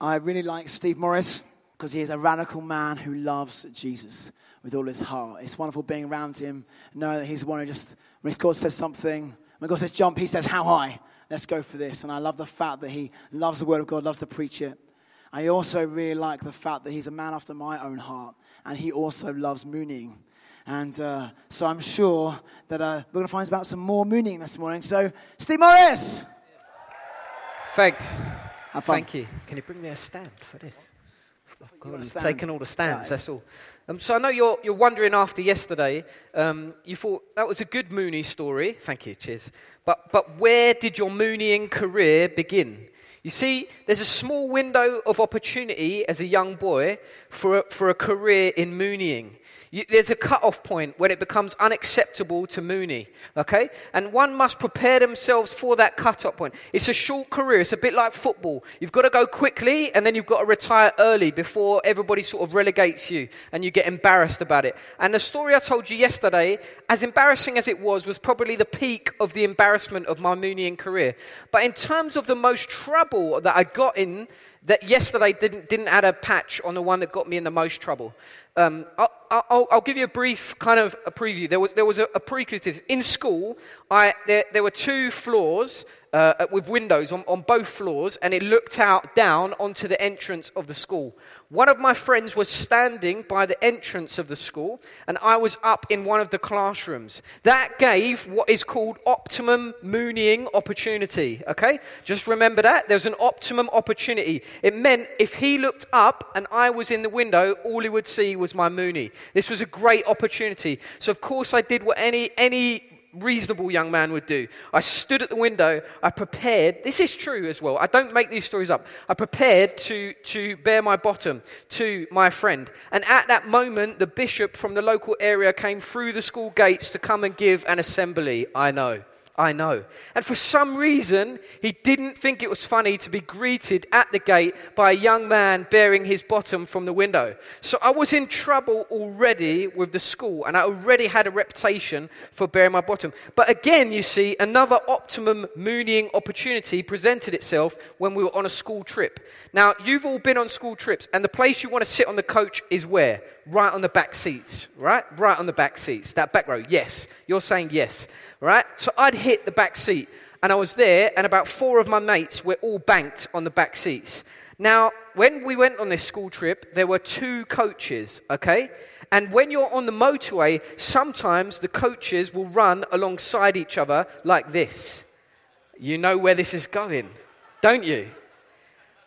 I really like Steve Morris because he is a radical man who loves Jesus with all his heart. It's wonderful being around him, knowing that he's one who just, when his God says something, when God says jump, he says, How high? Let's go for this. And I love the fact that he loves the word of God, loves to preach it. I also really like the fact that he's a man after my own heart, and he also loves mooning. And uh, so I'm sure that uh, we're going to find out some more mooning this morning. So, Steve Morris! Thanks. Have fun. Thank you. Can you bring me a stand for this? God, want a you've stand? taken all the stands, that's all. Um, so I know you're, you're wondering after yesterday, um, you thought that was a good Mooney story. Thank you, cheers. But, but where did your Mooneying career begin? You see, there's a small window of opportunity as a young boy for a, for a career in Mooneying. You, there's a cut-off point when it becomes unacceptable to Mooney, okay? And one must prepare themselves for that cut-off point. It's a short career. It's a bit like football. You've got to go quickly, and then you've got to retire early before everybody sort of relegates you, and you get embarrassed about it. And the story I told you yesterday, as embarrassing as it was, was probably the peak of the embarrassment of my Mooneying career. But in terms of the most trouble that I got in, that yesterday didn't, didn't add a patch on the one that got me in the most trouble. Um, I'll, I'll, I'll give you a brief kind of a preview. There was, there was a, a precursor. In school, I, there, there were two floors uh, with windows on, on both floors, and it looked out down onto the entrance of the school. One of my friends was standing by the entrance of the school, and I was up in one of the classrooms. That gave what is called optimum mooning opportunity. Okay? Just remember that. There's an optimum opportunity. It meant if he looked up and I was in the window, all he would see was my mooney. This was a great opportunity. So, of course, I did what any, any reasonable young man would do. I stood at the window, I prepared, this is true as well, I don't make these stories up. I prepared to, to bare my bottom to my friend. And at that moment, the bishop from the local area came through the school gates to come and give an assembly. I know. I know. And for some reason, he didn't think it was funny to be greeted at the gate by a young man bearing his bottom from the window. So I was in trouble already with the school, and I already had a reputation for bearing my bottom. But again, you see, another optimum mooning opportunity presented itself when we were on a school trip. Now, you've all been on school trips, and the place you want to sit on the coach is where? Right on the back seats, right? Right on the back seats. That back row, yes. You're saying yes, right? So I'd hit the back seat, and I was there, and about four of my mates were all banked on the back seats. Now, when we went on this school trip, there were two coaches, okay? And when you're on the motorway, sometimes the coaches will run alongside each other like this. You know where this is going, don't you?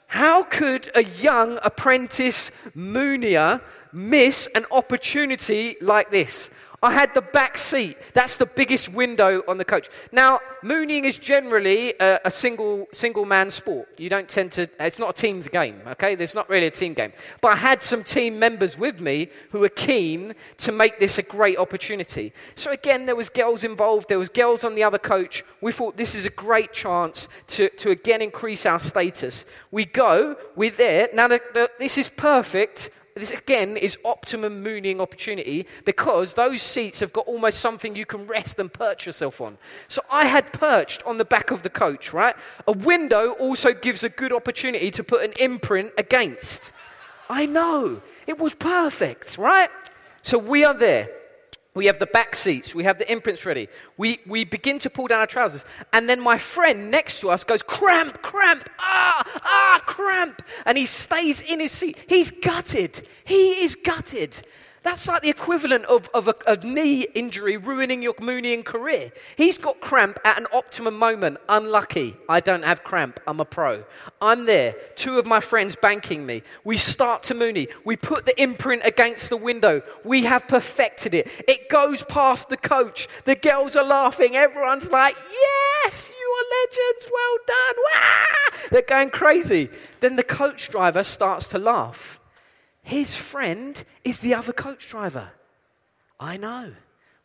How could a young apprentice Moonier miss an opportunity like this? I had the back seat. That's the biggest window on the coach. Now, mooning is generally a, a single single man sport. You don't tend to. It's not a team game. Okay, there's not really a team game. But I had some team members with me who were keen to make this a great opportunity. So again, there was girls involved. There was girls on the other coach. We thought this is a great chance to to again increase our status. We go. We're there. Now, the, the, this is perfect this again is optimum mooning opportunity because those seats have got almost something you can rest and perch yourself on. So I had perched on the back of the coach, right? A window also gives a good opportunity to put an imprint against. I know. It was perfect, right? So we are there. We have the back seats. We have the imprints ready. We, we begin to pull down our trousers. And then my friend next to us goes, cramp, cramp, ah, ah, cramp. And he stays in his seat. He's gutted. He is gutted. That's like the equivalent of, of a, a knee injury ruining your Mooneying career. He's got cramp at an optimum moment. Unlucky. I don't have cramp. I'm a pro. I'm there. Two of my friends banking me. We start to Mooney. We put the imprint against the window. We have perfected it. It goes past the coach. The girls are laughing. Everyone's like, yes, you are legends. Well done. Wah! They're going crazy. Then the coach driver starts to laugh. His friend is the other coach driver. I know.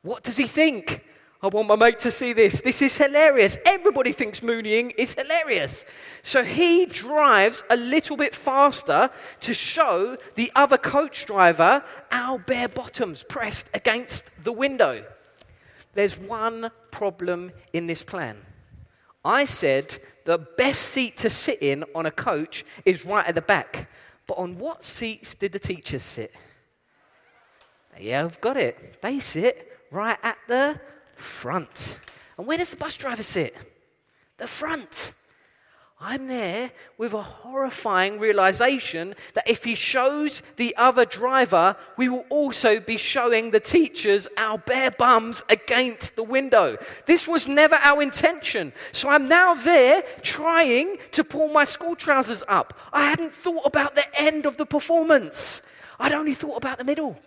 What does he think? I want my mate to see this. This is hilarious. Everybody thinks mooneying is hilarious. So he drives a little bit faster to show the other coach driver our bare bottoms pressed against the window. There's one problem in this plan. I said the best seat to sit in on a coach is right at the back. But on what seats did the teachers sit? Yeah, I've got it. They sit right at the front. And where does the bus driver sit? The front. I'm there with a horrifying realization that if he shows the other driver, we will also be showing the teachers our bare bums against the window. This was never our intention. So I'm now there trying to pull my school trousers up. I hadn't thought about the end of the performance, I'd only thought about the middle.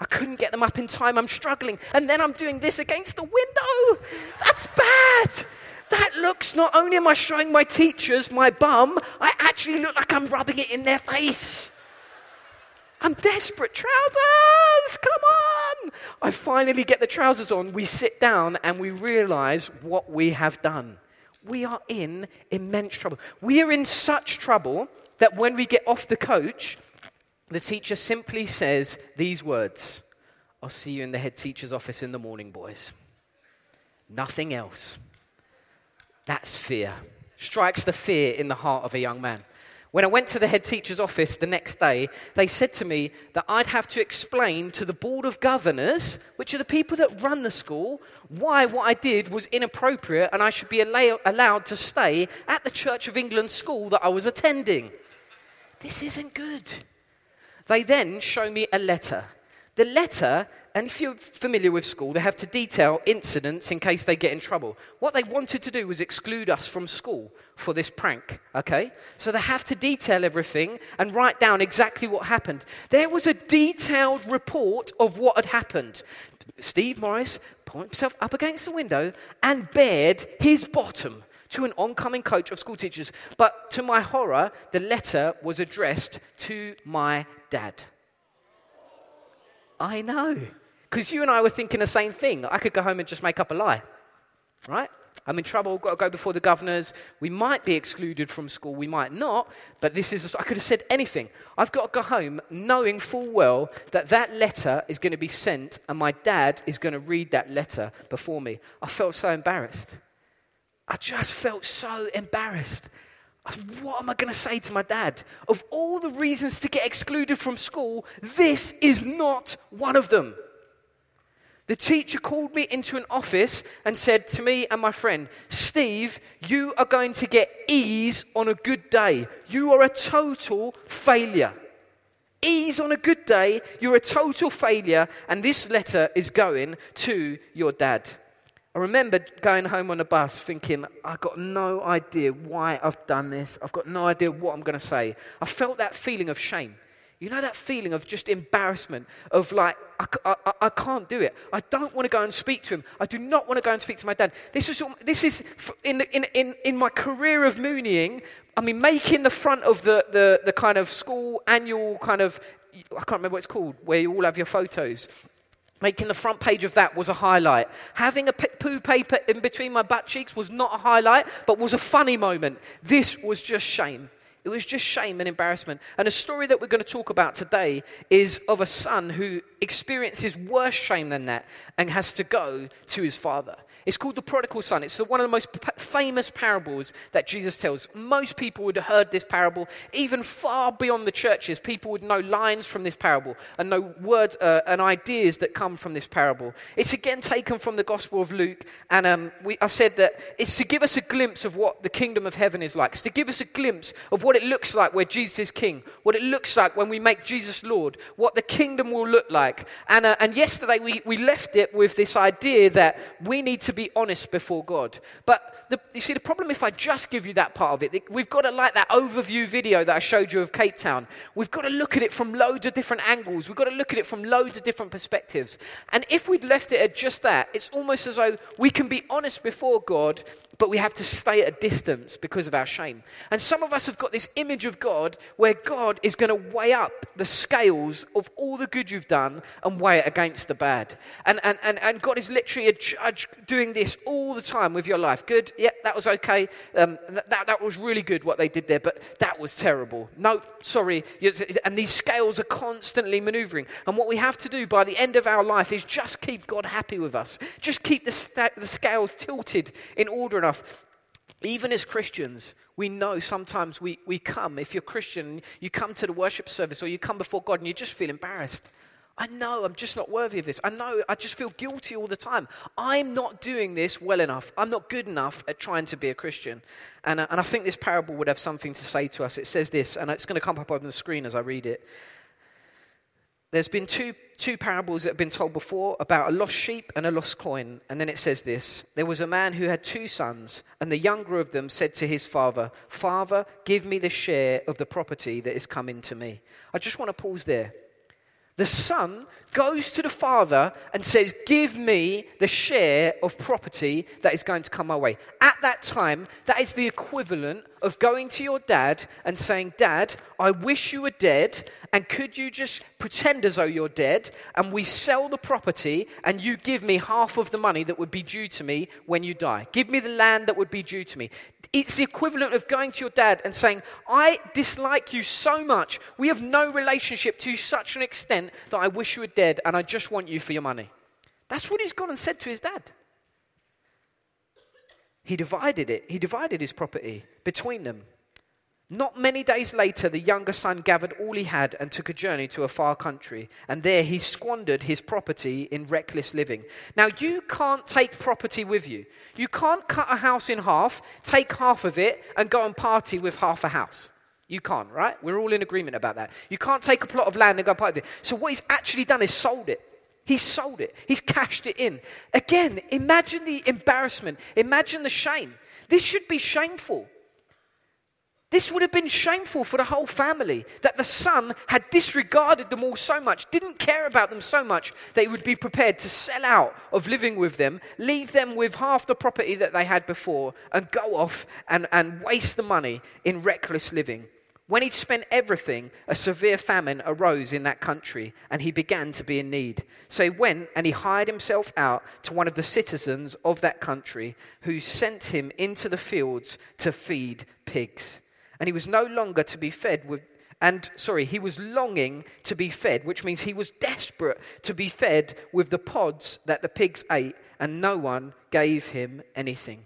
I couldn't get them up in time. I'm struggling. And then I'm doing this against the window. That's bad. Looks, not only am I showing my teachers my bum, I actually look like I'm rubbing it in their face. I'm desperate. Trousers, come on. I finally get the trousers on. We sit down and we realize what we have done. We are in immense trouble. We are in such trouble that when we get off the coach, the teacher simply says these words I'll see you in the head teacher's office in the morning, boys. Nothing else. That's fear. Strikes the fear in the heart of a young man. When I went to the head teacher's office the next day, they said to me that I'd have to explain to the board of governors, which are the people that run the school, why what I did was inappropriate and I should be allowed to stay at the Church of England school that I was attending. This isn't good. They then show me a letter. The letter and if you're familiar with school, they have to detail incidents in case they get in trouble. What they wanted to do was exclude us from school for this prank, okay? So they have to detail everything and write down exactly what happened. There was a detailed report of what had happened. Steve Morris pointed himself up against the window and bared his bottom to an oncoming coach of school teachers. But to my horror, the letter was addressed to my dad. I know. Because you and I were thinking the same thing. I could go home and just make up a lie, right? I'm in trouble, got to go before the governors. We might be excluded from school, we might not, but this is, I could have said anything. I've got to go home knowing full well that that letter is going to be sent and my dad is going to read that letter before me. I felt so embarrassed. I just felt so embarrassed. What am I going to say to my dad? Of all the reasons to get excluded from school, this is not one of them. The teacher called me into an office and said to me and my friend, Steve, you are going to get E's on a good day. You are a total failure. E's on a good day, you're a total failure, and this letter is going to your dad. I remember going home on the bus thinking, I've got no idea why I've done this. I've got no idea what I'm going to say. I felt that feeling of shame. You know that feeling of just embarrassment, of like, I, I, I, can't do it. I don't want to go and speak to him. I do not want to go and speak to my dad. This, was, this is, in, in, in, in my career of mooneying, I mean, making the front of the, the, the kind of school annual kind of, I can't remember what it's called, where you all have your photos. Making the front page of that was a highlight. Having a poo paper in between my butt cheeks was not a highlight, but was a funny moment. This was just shame. It was just shame and embarrassment. And a story that we're going to talk about today is of a son who experiences worse shame than that and has to go to his father. It's called the prodigal son. It's one of the most famous parables that Jesus tells. Most people would have heard this parable. Even far beyond the churches, people would know lines from this parable and know words uh, and ideas that come from this parable. It's again taken from the Gospel of Luke. And um, we, I said that it's to give us a glimpse of what the kingdom of heaven is like. It's to give us a glimpse of what it looks like where Jesus is king, what it looks like when we make Jesus Lord, what the kingdom will look like. And, uh, and yesterday we, we left it with this idea that we need to be honest before God. But the, you see, the problem if I just give you that part of it, we've got to like that overview video that I showed you of Cape Town. We've got to look at it from loads of different angles. We've got to look at it from loads of different perspectives. And if we'd left it at just that, it's almost as though we can be honest before God, but we have to stay at a distance because of our shame. And some of us have got this image of God where God is going to weigh up the scales of all the good you've done and weigh it against the bad. And, and, and, and God is literally a judge doing this all the time with your life. Good, yeah, that was okay. Um, that, that, that was really good what they did there, but that was terrible. No, sorry. And these scales are constantly maneuvering. And what we have to do by the end of our life is just keep God happy with us. Just keep the, the scales tilted in order enough even as Christians, we know sometimes we, we come, if you're Christian, you come to the worship service or you come before God and you just feel embarrassed. I know I'm just not worthy of this. I know I just feel guilty all the time. I'm not doing this well enough. I'm not good enough at trying to be a Christian. And, uh, and I think this parable would have something to say to us. It says this, and it's going to come up on the screen as I read it. There's been two, two parables that have been told before about a lost sheep and a lost coin. And then it says this There was a man who had two sons, and the younger of them said to his father, Father, give me the share of the property that is coming to me. I just want to pause there. The son goes to the father and says, Give me the share of property that is going to come my way. At that time, that is the equivalent of going to your dad and saying, Dad, I wish you were dead, and could you just pretend as though you're dead, and we sell the property, and you give me half of the money that would be due to me when you die? Give me the land that would be due to me. It's the equivalent of going to your dad and saying, I dislike you so much. We have no relationship to such an extent that I wish you were dead and I just want you for your money. That's what he's gone and said to his dad. He divided it, he divided his property between them. Not many days later, the younger son gathered all he had and took a journey to a far country. And there he squandered his property in reckless living. Now, you can't take property with you. You can't cut a house in half, take half of it, and go and party with half a house. You can't, right? We're all in agreement about that. You can't take a plot of land and go party with it. So, what he's actually done is sold it. He's sold it, he's cashed it in. Again, imagine the embarrassment, imagine the shame. This should be shameful. This would have been shameful for the whole family that the son had disregarded them all so much, didn't care about them so much that he would be prepared to sell out of living with them, leave them with half the property that they had before, and go off and, and waste the money in reckless living. When he'd spent everything, a severe famine arose in that country, and he began to be in need. So he went and he hired himself out to one of the citizens of that country, who sent him into the fields to feed pigs and he was no longer to be fed with and sorry, he was longing to be fed, which means he was desperate to be fed with the pods that the pigs ate, and no one gave him anything.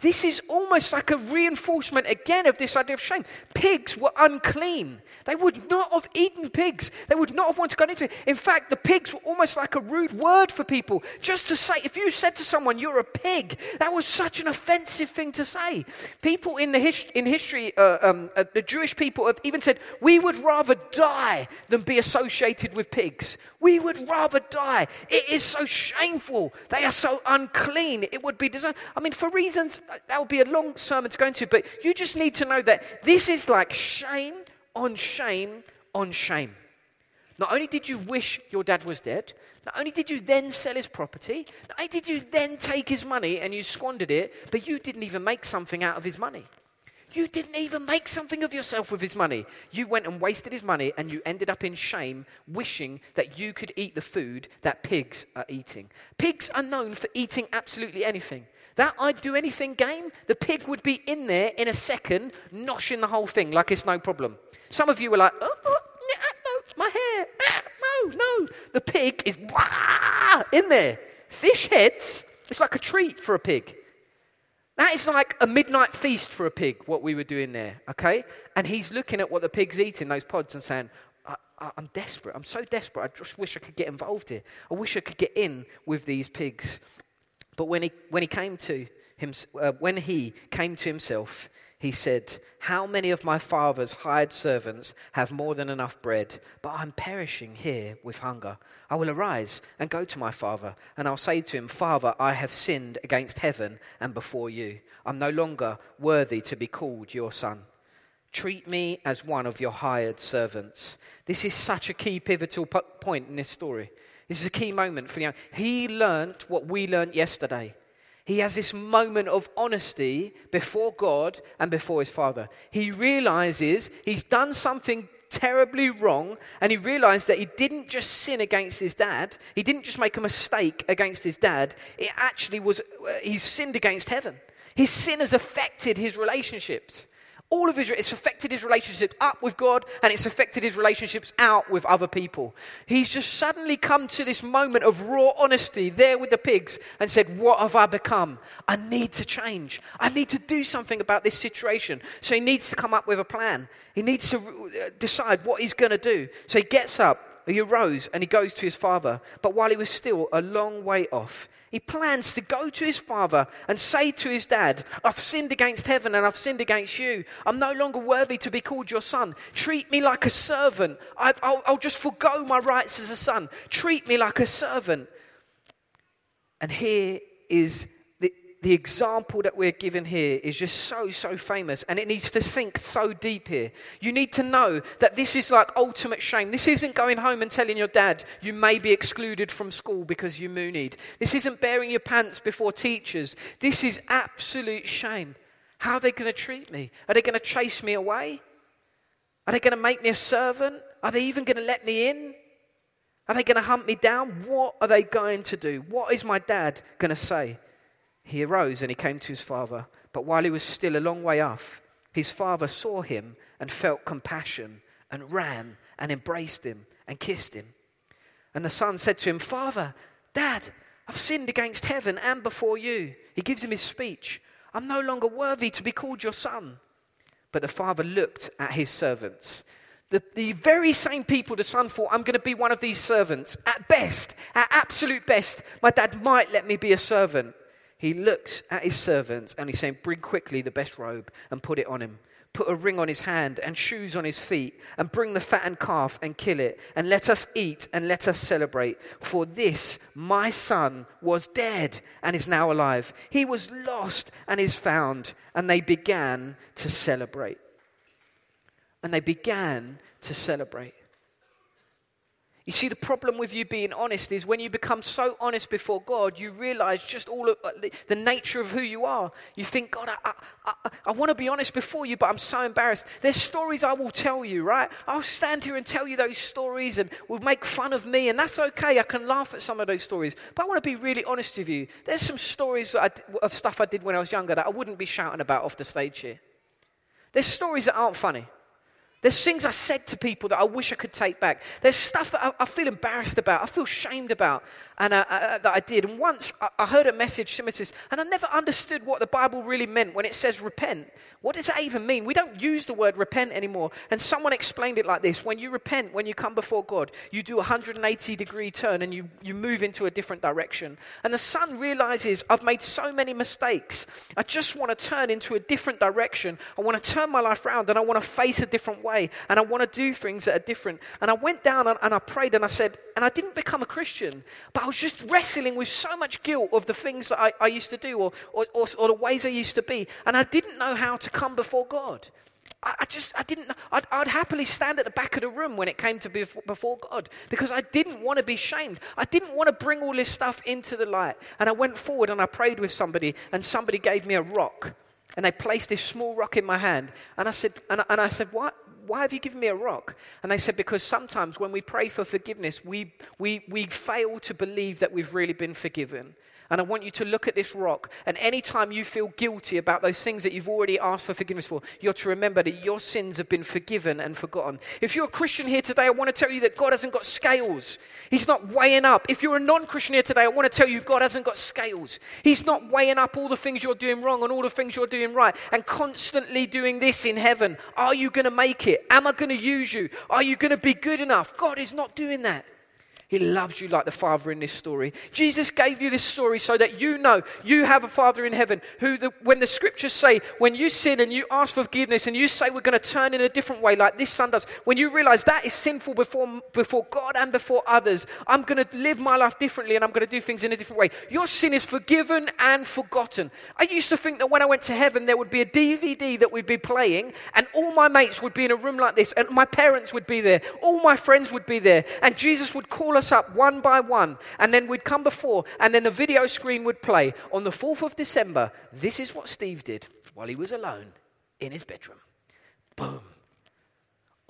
This is almost like a reinforcement again of this idea of shame. Pigs were unclean. They would not have eaten pigs. They would not have wanted to go into it. In fact, the pigs were almost like a rude word for people. Just to say, if you said to someone, you're a pig, that was such an offensive thing to say. People in, the his- in history, uh, um, uh, the Jewish people have even said, we would rather die than be associated with pigs. We would rather die. It is so shameful. They are so unclean. It would be designed. I mean, for reasons, that would be a long sermon to go into, but you just need to know that this is like shame on shame on shame. Not only did you wish your dad was dead, not only did you then sell his property, not only did you then take his money and you squandered it, but you didn't even make something out of his money. You didn't even make something of yourself with his money. You went and wasted his money and you ended up in shame, wishing that you could eat the food that pigs are eating. Pigs are known for eating absolutely anything. That I'd do anything game, the pig would be in there in a second, noshing the whole thing like it's no problem. Some of you were like, oh, oh no, my hair, ah, no, no. The pig is wah, in there. Fish heads, it's like a treat for a pig. That is like a midnight feast for a pig, what we were doing there, okay? And he's looking at what the pig's eating, those pods, and saying, I, am desperate. I'm so desperate. I just wish I could get involved here. I wish I could get in with these pigs. But when he, when he came to him, uh, when he came to himself, he said, How many of my father's hired servants have more than enough bread, but I'm perishing here with hunger? I will arise and go to my father, and I'll say to him, Father, I have sinned against heaven and before you. I'm no longer worthy to be called your son. Treat me as one of your hired servants. This is such a key pivotal point in this story. This is a key moment for young. He learnt what we learnt yesterday. He has this moment of honesty before God and before his father. He realizes he's done something terribly wrong, and he realized that he didn't just sin against his dad, he didn't just make a mistake against his dad, it actually was, uh, he sinned against heaven. His sin has affected his relationships. All of Israel, it's affected his relationship up with God and it's affected his relationships out with other people. He's just suddenly come to this moment of raw honesty there with the pigs and said, What have I become? I need to change. I need to do something about this situation. So he needs to come up with a plan. He needs to uh, decide what he's going to do. So he gets up, he arose and he goes to his father. But while he was still a long way off, he plans to go to his father and say to his dad, I've sinned against heaven and I've sinned against you. I'm no longer worthy to be called your son. Treat me like a servant. I, will just forego my rights as a son. Treat me like a servant. And here is the example that we're given here is just so, so famous and it needs to sink so deep here. You need to know that this is like ultimate shame. This isn't going home and telling your dad you may be excluded from school because you moonied. This isn't bearing your pants before teachers. This is absolute shame. How are they going to treat me? Are they going to chase me away? Are they going to make me a servant? Are they even going to let me in? Are they going to hunt me down? What are they going to do? What is my dad going to say? He arose and he came to his father. But while he was still a long way off, his father saw him and felt compassion and ran and embraced him and kissed him. And the son said to him, Father, Dad, I've sinned against heaven and before you. He gives him his speech. I'm no longer worthy to be called your son. But the father looked at his servants. The, the very same people the son thought, I'm going to be one of these servants. At best, at absolute best, my dad might let me be a servant. He looks at his servants and he's saying, Bring quickly the best robe and put it on him. Put a ring on his hand and shoes on his feet, and bring the fattened calf and kill it, and let us eat and let us celebrate. For this, my son, was dead and is now alive. He was lost and is found. And they began to celebrate. And they began to celebrate. You see, the problem with you being honest is when you become so honest before God, you realize just all of uh, the nature of who you are. You think, God, I, I, I, I want to be honest before you, but I'm so embarrassed. There's stories I will tell you, right? I'll stand here and tell you those stories and will make fun of me, and that's okay. I can laugh at some of those stories. But I want to be really honest with you. There's some stories I, of stuff I did when I was younger that I wouldn't be shouting about off the stage here. There's stories that aren't funny. There's things I said to people that I wish I could take back. There's stuff that I, I feel embarrassed about, I feel shamed about, and uh, uh, that I did. And once I, heard a message, somebody says, and I never understood what the Bible really meant when it says repent. What does that even mean? We don't use the word repent anymore. And someone explained it like this when you repent, when you come before God, you do a 180 degree turn and you, you move into a different direction. And the son realizes, I've made so many mistakes. I just want to turn into a different direction. I want to turn my life around and I want to face a different way way and I want to do things that are different. And I went down and, and I prayed and I said, and I didn't become a Christian, but I was just wrestling with so much guilt of the things that I, I used to do or, or, or, or the ways I used to be. And I didn't know how to come before God. I, just, I didn't, I'd, I'd, happily stand at the back of the room when it came to before, before God because I didn't want to be shamed. I didn't want to bring all this stuff into the light. And I went forward and I prayed with somebody, and somebody gave me a rock. And they placed this small rock in my hand. And I said, and I, and I said, what? Why have you given me a rock? And they said, because sometimes when we pray for forgiveness, we, we, we fail to believe that we've really been forgiven. And I want you to look at this rock. And anytime you feel guilty about those things that you've already asked for forgiveness for, you're to remember that your sins have been forgiven and forgotten. If you're a Christian here today, I want to tell you that God hasn't got scales. He's not weighing up. If you're a non Christian here today, I want to tell you God hasn't got scales. He's not weighing up all the things you're doing wrong and all the things you're doing right and constantly doing this in heaven. Are you going to make it? Am I going to use you? Are you going to be good enough? God is not doing that. He loves you like the Father in this story. Jesus gave you this story so that you know you have a Father in heaven who, the, when the scriptures say, when you sin and you ask for forgiveness and you say we're going to turn in a different way, like this son does, when you realize that is sinful before, before God and before others, I'm going to live my life differently and I'm going to do things in a different way. Your sin is forgiven and forgotten. I used to think that when I went to heaven, there would be a DVD that we'd be playing and all my mates would be in a room like this and my parents would be there, all my friends would be there, and Jesus would call us us up one by one, and then we'd come before, and then the video screen would play. On the 4th of December, this is what Steve did while he was alone in his bedroom. Boom.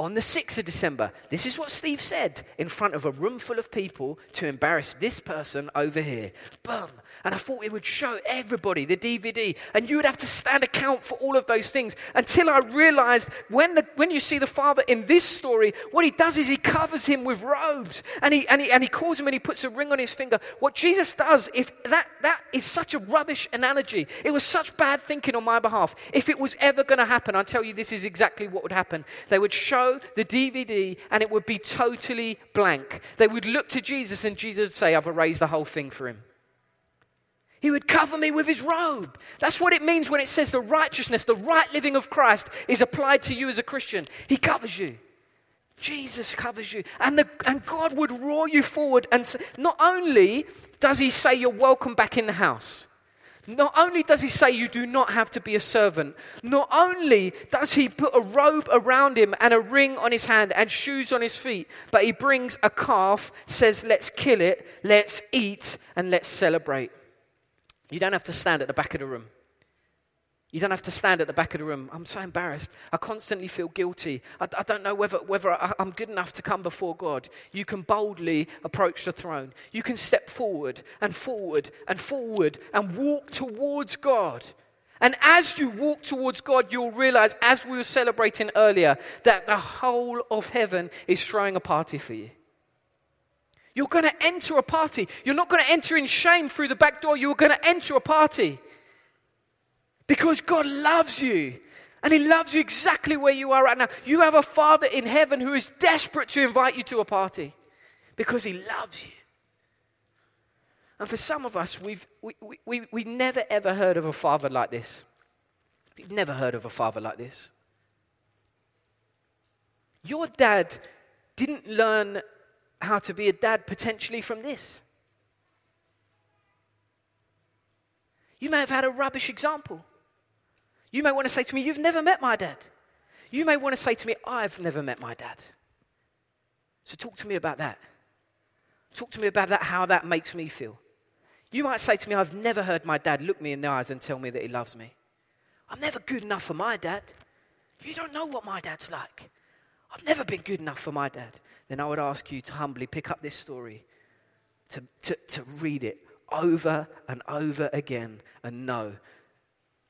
On the 6th of December. This is what Steve said in front of a room full of people to embarrass this person over here. Boom. And I thought it would show everybody the DVD, and you would have to stand account for all of those things until I realized when, the, when you see the Father in this story, what he does is he covers him with robes and he, and, he, and he calls him and he puts a ring on his finger. What Jesus does, if that, that is such a rubbish analogy, it was such bad thinking on my behalf. If it was ever going to happen, I tell you, this is exactly what would happen. They would show the DVD and it would be totally blank. They would look to Jesus and Jesus would say, I've erased the whole thing for him. He would cover me with his robe. That's what it means when it says the righteousness, the right living of Christ is applied to you as a Christian. He covers you. Jesus covers you. And, the, and God would roar you forward. And say, not only does he say you're welcome back in the house, not only does he say you do not have to be a servant, not only does he put a robe around him and a ring on his hand and shoes on his feet, but he brings a calf, says, let's kill it, let's eat, and let's celebrate. You don't have to stand at the back of the room. You don't have to stand at the back of the room. I'm so embarrassed. I constantly feel guilty. I, I don't know whether, whether I, I'm good enough to come before God. You can boldly approach the throne. You can step forward and forward and forward and walk towards God. And as you walk towards God, you'll realize, as we were celebrating earlier, that the whole of heaven is throwing a party for you. You're going to enter a party. You're not going to enter in shame through the back door. You're going to enter a party. Because God loves you. And He loves you exactly where you are right now. You have a Father in heaven who is desperate to invite you to a party because He loves you. And for some of us, we've we, we, we, we never ever heard of a father like this. We've never heard of a father like this. Your dad didn't learn how to be a dad potentially from this. You may have had a rubbish example. You may want to say to me, You've never met my dad. You may want to say to me, I've never met my dad. So talk to me about that. Talk to me about that, how that makes me feel. You might say to me, I've never heard my dad look me in the eyes and tell me that he loves me. I'm never good enough for my dad. You don't know what my dad's like. I've never been good enough for my dad then I would ask you to humbly pick up this story, to, to, to read it over and over again and know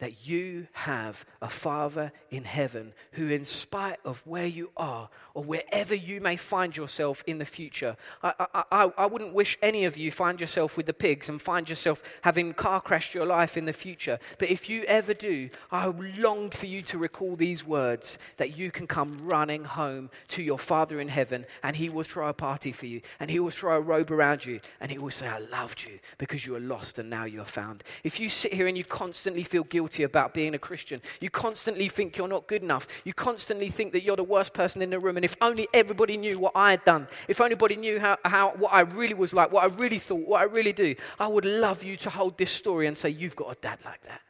that you have a Father in heaven who, in spite of where you are or wherever you may find yourself in the future, I, I, I, I, wouldn't wish any of you find yourself with the pigs and find yourself having car crashed your life in the future. But if you ever do, I long for you to recall these words that you can come running home to your Father in heaven and He will throw a party for you and He will throw a robe around you and He will say, I loved you because you were lost and now you are found. If you sit here and you constantly feel guilty, guilty about being a Christian. You constantly think you're not good enough. You constantly think that you're the worst person in the room. And if only everybody knew what I had done, if anybody knew how, how, what I really was like, what I really thought, what I really do, I would love you to hold this story and say, You've got a dad like that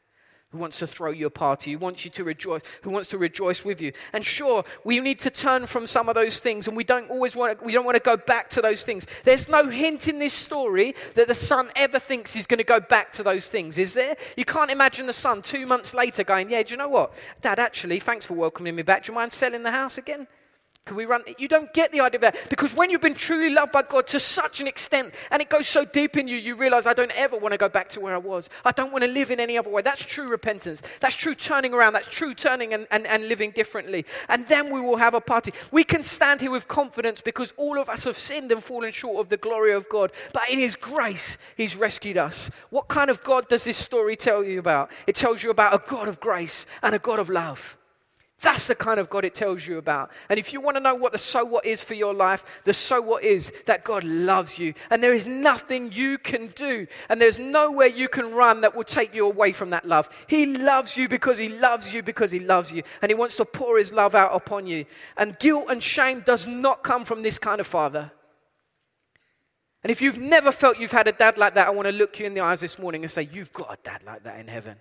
who wants to throw you a party, who wants you to rejoice, who wants to rejoice with you. And sure, we need to turn from some of those things, and we don't always want to, we don't want to go back to those things. There's no hint in this story that the son ever thinks he's going to go back to those things, is there? You can't imagine the son two months later going, Yeah, do you know what? Dad, actually, thanks for welcoming me back. Do you mind selling the house again? Can we run? You don't get the idea of that. Because when you've been truly loved by God to such an extent, and it goes so deep in you, you realize, I don't ever want to go back to where I was. I don't want to live in any other way. That's true repentance. That's true turning around. That's true turning and, and, and living differently. And then we will have a party. We can stand here with confidence because all of us have sinned and fallen short of the glory of God. But in His grace, He's rescued us. What kind of God does this story tell you about? It tells you about a God of grace and a God of love. That's the kind of God it tells you about. And if you want to know what the so what is for your life, the so what is that God loves you. And there is nothing you can do, and there's nowhere you can run that will take you away from that love. He loves you because He loves you because He loves you. And He wants to pour His love out upon you. And guilt and shame does not come from this kind of father. And if you've never felt you've had a dad like that, I want to look you in the eyes this morning and say, You've got a dad like that in heaven.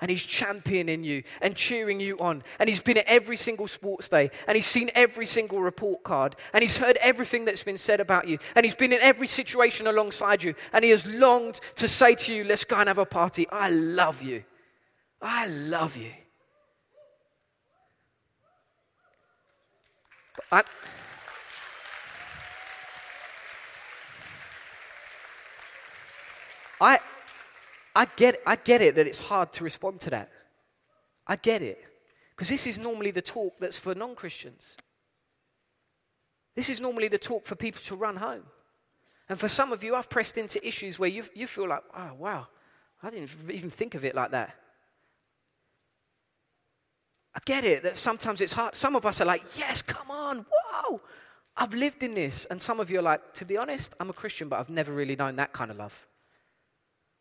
And he's championing you and cheering you on. And he's been at every single sports day. And he's seen every single report card. And he's heard everything that's been said about you. And he's been in every situation alongside you. And he has longed to say to you, let's go and have a party. I love you. I love you. I, I, I, get, I get it that it's hard to respond to that. I get it. Because this is normally the talk that's for non Christians. This is normally the talk for people to run home. And for some of you, I've pressed into issues where you, you feel like, oh, wow, I didn't even think of it like that. I get it that sometimes it's hard. Some of us are like, yes, come on, whoa, I've lived in this. And some of you are like, to be honest, I'm a Christian, but I've never really known that kind of love.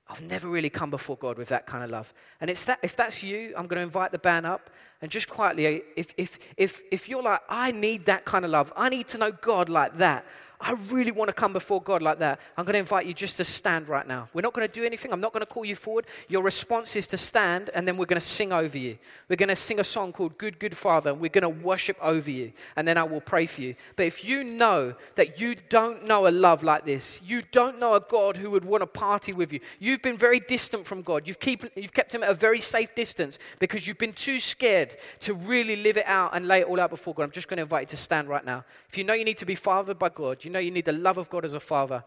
I've never really come before God with that kind of love. And it's that, if that's you, I'm going to invite the band up and just quietly, if, if, if, if you're like, I need that kind of love, I need to know God like that, I really want to come before God like that. I'm going to invite you just to stand right now. We're not going to do anything. I'm not going to call you forward. Your response is to stand, and then we're going to sing over you. We're going to sing a song called Good, Good Father, and we're going to worship over you, and then I will pray for you. But if you know that you don't know a love like this, you don't know a God who would want to party with you, you've been very distant from God, you've, keep, you've kept him at a very safe distance because you've been too scared to really live it out and lay it all out before God, I'm just going to invite you to stand right now. If you know you need to be fathered by God, you know you need the love of God as a father,